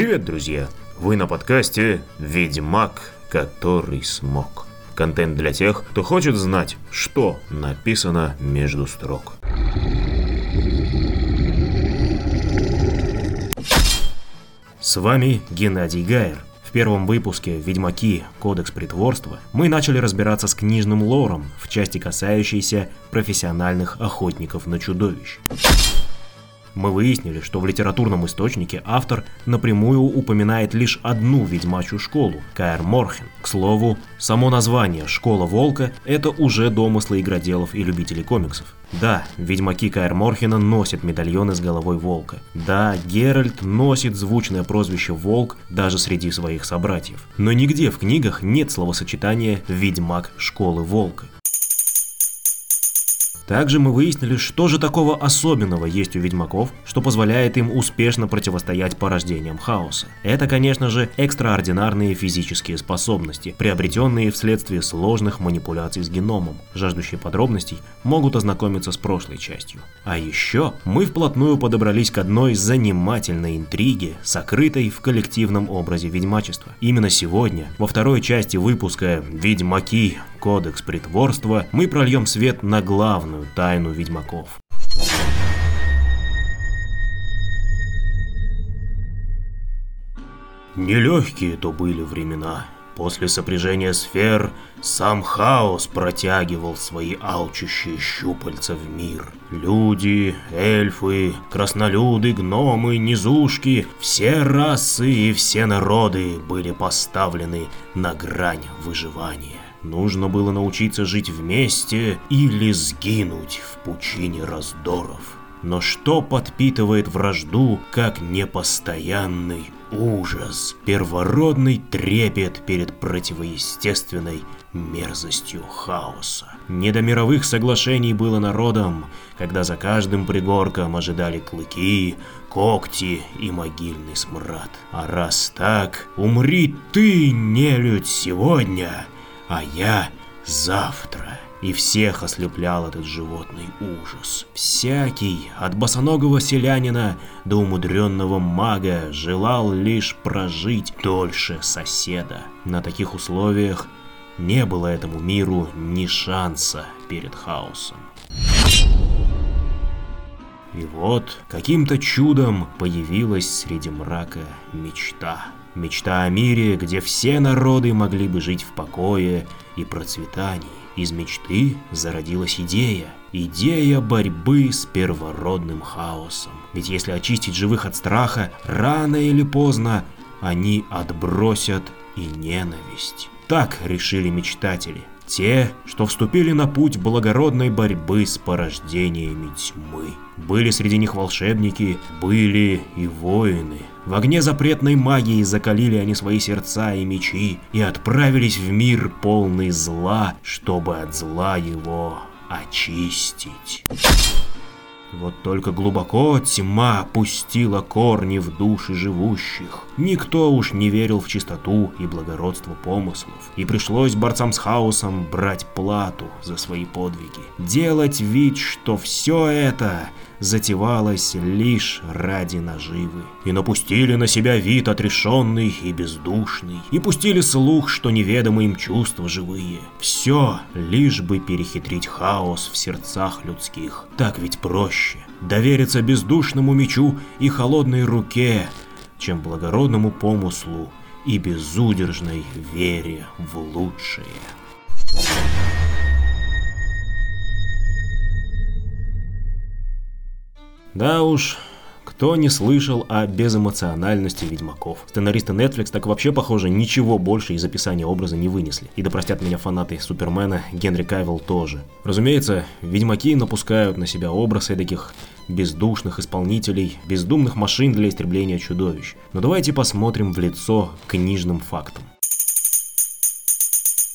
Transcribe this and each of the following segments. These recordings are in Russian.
Привет, друзья! Вы на подкасте «Ведьмак, который смог». Контент для тех, кто хочет знать, что написано между строк. С вами Геннадий Гайер. В первом выпуске «Ведьмаки. Кодекс притворства» мы начали разбираться с книжным лором в части касающейся профессиональных охотников на чудовищ. Мы выяснили, что в литературном источнике автор напрямую упоминает лишь одну ведьмачью школу – Каэр Морхен. К слову, само название «Школа Волка» – это уже домыслы игроделов и любителей комиксов. Да, ведьмаки Каэр Морхена носят медальоны с головой волка. Да, Геральт носит звучное прозвище «Волк» даже среди своих собратьев. Но нигде в книгах нет словосочетания «Ведьмак Школы Волка». Также мы выяснили, что же такого особенного есть у ведьмаков, что позволяет им успешно противостоять порождениям хаоса. Это, конечно же, экстраординарные физические способности, приобретенные вследствие сложных манипуляций с геномом. Жаждущие подробностей могут ознакомиться с прошлой частью. А еще мы вплотную подобрались к одной занимательной интриге, сокрытой в коллективном образе ведьмачества. Именно сегодня, во второй части выпуска «Ведьмаки. Кодекс притворства», мы прольем свет на главную тайну ведьмаков. Нелегкие то были времена. После сопряжения сфер сам хаос протягивал свои алчущие щупальца в мир. Люди, эльфы, краснолюды, гномы, низушки, все расы и все народы были поставлены на грань выживания. Нужно было научиться жить вместе или сгинуть в пучине раздоров. Но что подпитывает вражду, как непостоянный ужас, первородный трепет перед противоестественной мерзостью хаоса. Не до мировых соглашений было народом, когда за каждым пригорком ожидали клыки, когти и могильный смрад. А раз так, умри ты, нелюдь, сегодня, а я завтра. И всех ослеплял этот животный ужас. Всякий, от босоногого селянина до умудренного мага, желал лишь прожить дольше соседа. На таких условиях не было этому миру ни шанса перед хаосом. И вот каким-то чудом появилась среди мрака мечта. Мечта о мире, где все народы могли бы жить в покое и процветании. Из мечты зародилась идея. Идея борьбы с первородным хаосом. Ведь если очистить живых от страха, рано или поздно они отбросят и ненависть. Так решили мечтатели. Те, что вступили на путь благородной борьбы с порождениями тьмы. Были среди них волшебники, были и воины. В огне запретной магии закалили они свои сердца и мечи и отправились в мир полный зла, чтобы от зла его очистить. Вот только глубоко тьма пустила корни в души живущих. Никто уж не верил в чистоту и благородство помыслов. И пришлось борцам с хаосом брать плату за свои подвиги. Делать вид, что все это затевалось лишь ради наживы. И напустили на себя вид отрешенный и бездушный. И пустили слух, что неведомы им чувства живые. Все, лишь бы перехитрить хаос в сердцах людских. Так ведь проще. Довериться бездушному мечу и холодной руке, чем благородному помыслу и безудержной вере в лучшее. Да уж, кто не слышал о безэмоциональности ведьмаков? Сценаристы Netflix так вообще, похоже, ничего больше из описания образа не вынесли. И да простят меня фанаты Супермена, Генри Кайвелл тоже. Разумеется, ведьмаки напускают на себя образы таких бездушных исполнителей, бездумных машин для истребления чудовищ. Но давайте посмотрим в лицо книжным фактам.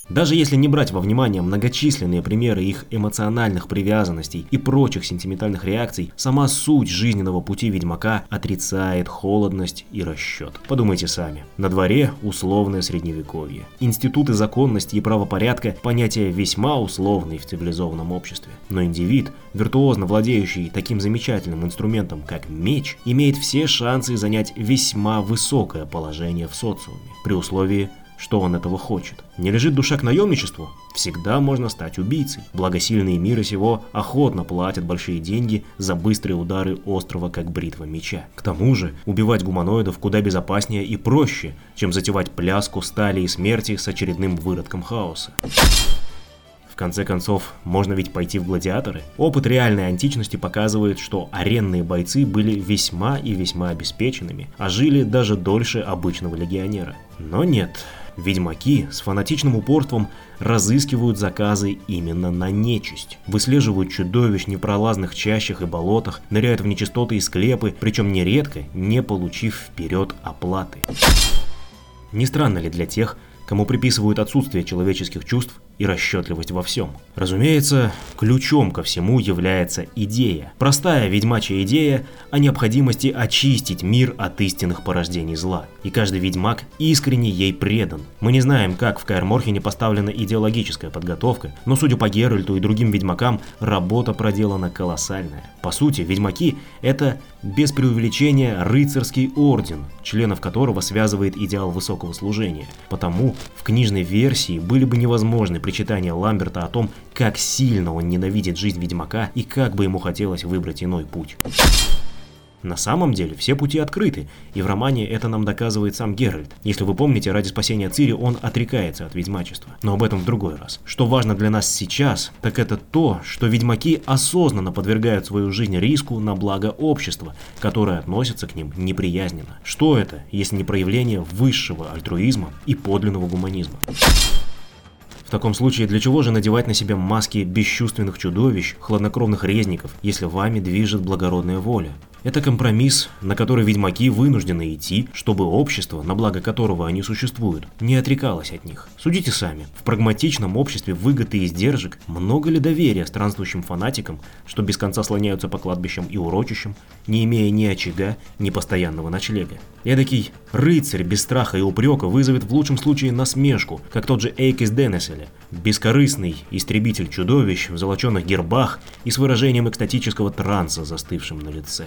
Даже если не брать во внимание многочисленные примеры их эмоциональных привязанностей и прочих сентиментальных реакций, сама суть жизненного пути ведьмака отрицает холодность и расчет. Подумайте сами. На дворе условное средневековье. Институты законности и правопорядка – понятия весьма условные в цивилизованном обществе. Но индивид, виртуозно владеющий таким замечательным инструментом, как меч, имеет все шансы занять весьма высокое положение в социуме, при условии, что он этого хочет. Не лежит душа к наемничеству? Всегда можно стать убийцей. Благосильные миры сего охотно платят большие деньги за быстрые удары острова, как бритва меча. К тому же, убивать гуманоидов куда безопаснее и проще, чем затевать пляску стали и смерти с очередным выродком хаоса. В конце концов, можно ведь пойти в гладиаторы. Опыт реальной античности показывает, что аренные бойцы были весьма и весьма обеспеченными, а жили даже дольше обычного легионера. Но нет, Ведьмаки с фанатичным упорством разыскивают заказы именно на нечисть. Выслеживают чудовищ в непролазных чащах и болотах, ныряют в нечистоты и склепы, причем нередко не получив вперед оплаты. Не странно ли для тех, кому приписывают отсутствие человеческих чувств и расчетливость во всем. Разумеется, ключом ко всему является идея. Простая ведьмачья идея о необходимости очистить мир от истинных порождений зла. И каждый ведьмак искренне ей предан. Мы не знаем, как в Каэр поставлена идеологическая подготовка, но судя по Геральту и другим ведьмакам, работа проделана колоссальная. По сути, ведьмаки – это без преувеличения рыцарский орден, членов которого связывает идеал высокого служения. Потому в книжной версии были бы невозможны причитания Ламберта о том, как сильно он ненавидит жизнь Ведьмака и как бы ему хотелось выбрать иной путь. На самом деле все пути открыты, и в романе это нам доказывает сам Геральт. Если вы помните, ради спасения Цири он отрекается от ведьмачества. Но об этом в другой раз. Что важно для нас сейчас, так это то, что ведьмаки осознанно подвергают свою жизнь риску на благо общества, которое относится к ним неприязненно. Что это, если не проявление высшего альтруизма и подлинного гуманизма? В таком случае, для чего же надевать на себя маски бесчувственных чудовищ, хладнокровных резников, если вами движет благородная воля? Это компромисс, на который ведьмаки вынуждены идти, чтобы общество, на благо которого они существуют, не отрекалось от них. Судите сами, в прагматичном обществе выгод и издержек много ли доверия странствующим фанатикам, что без конца слоняются по кладбищам и урочищам, не имея ни очага, ни постоянного ночлега. Эдакий рыцарь без страха и упрека вызовет в лучшем случае насмешку, как тот же Эйк из Денеселя, бескорыстный истребитель чудовищ в золоченных гербах и с выражением экстатического транса, застывшим на лице.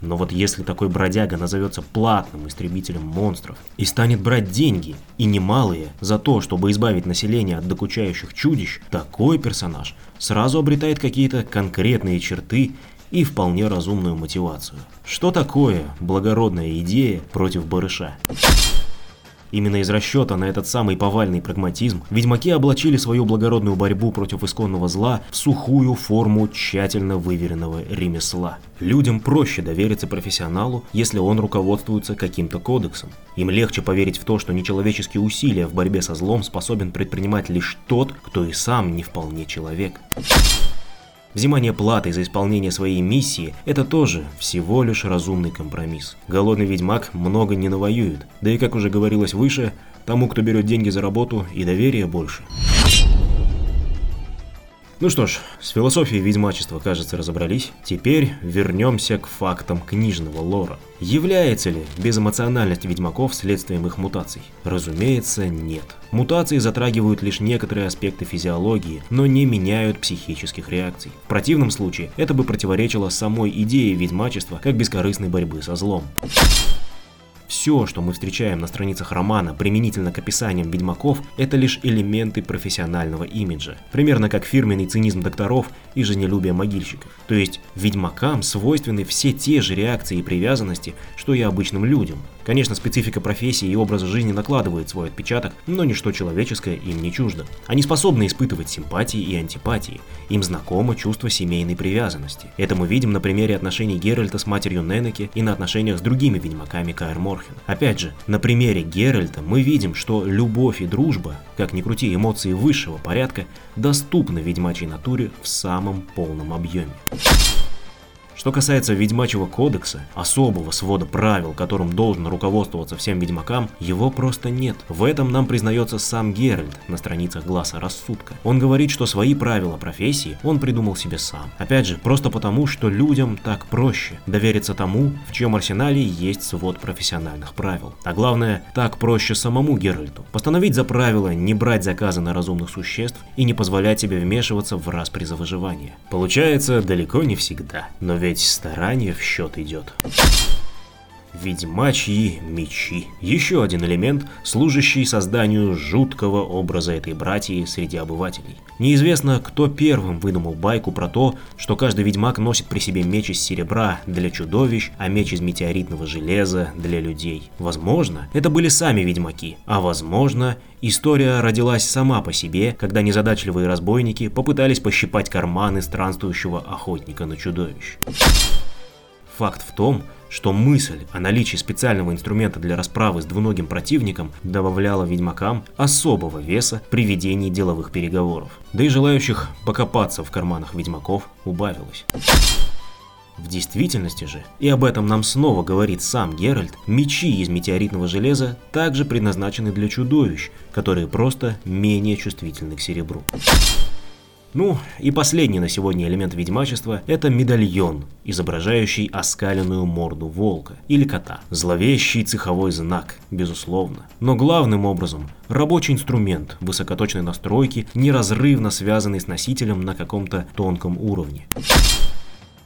Но вот если такой бродяга назовется платным истребителем монстров и станет брать деньги, и немалые, за то, чтобы избавить население от докучающих чудищ, такой персонаж сразу обретает какие-то конкретные черты и вполне разумную мотивацию. Что такое благородная идея против барыша? Именно из расчета на этот самый повальный прагматизм ведьмаки облачили свою благородную борьбу против исконного зла в сухую форму тщательно выверенного ремесла. Людям проще довериться профессионалу, если он руководствуется каким-то кодексом. Им легче поверить в то, что нечеловеческие усилия в борьбе со злом способен предпринимать лишь тот, кто и сам не вполне человек. Взимание платы за исполнение своей миссии – это тоже всего лишь разумный компромисс. Голодный ведьмак много не навоюет, да и как уже говорилось выше, тому, кто берет деньги за работу, и доверия больше. Ну что ж, с философией ведьмачества, кажется, разобрались. Теперь вернемся к фактам книжного лора. Является ли безэмоциональность ведьмаков следствием их мутаций? Разумеется, нет. Мутации затрагивают лишь некоторые аспекты физиологии, но не меняют психических реакций. В противном случае это бы противоречило самой идее ведьмачества как бескорыстной борьбы со злом. Все, что мы встречаем на страницах романа применительно к описаниям ведьмаков, это лишь элементы профессионального имиджа. Примерно как фирменный цинизм докторов и жизнелюбие могильщиков. То есть ведьмакам свойственны все те же реакции и привязанности, что и обычным людям. Конечно, специфика профессии и образа жизни накладывает свой отпечаток, но ничто человеческое им не чуждо. Они способны испытывать симпатии и антипатии. Им знакомо чувство семейной привязанности. Это мы видим на примере отношений Геральта с матерью Ненеки и на отношениях с другими ведьмаками Каэр Морхен. Опять же, на примере Геральта мы видим, что любовь и дружба, как ни крути эмоции высшего порядка, доступны ведьмачьей натуре в самом полном объеме. Что касается Ведьмачьего кодекса, особого свода правил, которым должен руководствоваться всем ведьмакам, его просто нет. В этом нам признается сам Геральт на страницах Глаза Рассудка. Он говорит, что свои правила профессии он придумал себе сам. Опять же, просто потому, что людям так проще довериться тому, в чьем арсенале есть свод профессиональных правил. А главное, так проще самому Геральту. Постановить за правило не брать заказы на разумных существ и не позволять себе вмешиваться в распри за выживание. Получается далеко не всегда, но ведь старание в счет идет. Ведьмачьи мечи. Еще один элемент, служащий созданию жуткого образа этой братьи среди обывателей. Неизвестно, кто первым выдумал байку про то, что каждый ведьмак носит при себе меч из серебра для чудовищ, а меч из метеоритного железа для людей. Возможно, это были сами ведьмаки, а возможно, история родилась сама по себе, когда незадачливые разбойники попытались пощипать карманы странствующего охотника на чудовищ. Факт в том, что мысль о наличии специального инструмента для расправы с двуногим противником добавляла ведьмакам особого веса при ведении деловых переговоров. Да и желающих покопаться в карманах ведьмаков убавилось. В действительности же, и об этом нам снова говорит сам Геральт, мечи из метеоритного железа также предназначены для чудовищ, которые просто менее чувствительны к серебру. Ну, и последний на сегодня элемент ведьмачества – это медальон, изображающий оскаленную морду волка или кота. Зловещий цеховой знак, безусловно. Но главным образом – рабочий инструмент высокоточной настройки, неразрывно связанный с носителем на каком-то тонком уровне.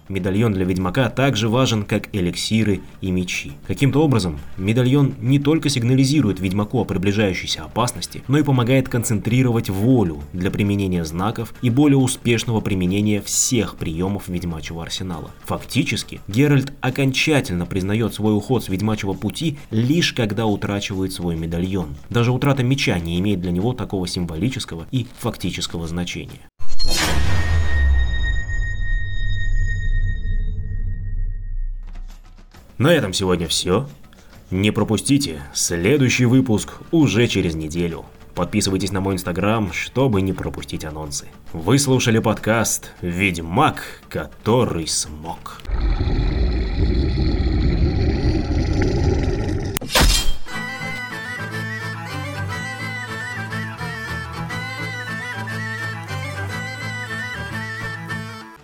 Медальон для ведьмака также важен, как эликсиры и мечи. Каким-то образом, медальон не только сигнализирует ведьмаку о приближающейся опасности, но и помогает концентрировать волю для применения знаков и более успешного применения всех приемов ведьмачьего арсенала. Фактически, Геральт окончательно признает свой уход с ведьмачьего пути лишь когда утрачивает свой медальон. Даже утрата меча не имеет для него такого символического и фактического значения. На этом сегодня все. Не пропустите, следующий выпуск уже через неделю. Подписывайтесь на мой инстаграм, чтобы не пропустить анонсы. Вы слушали подкаст «Ведьмак, который смог».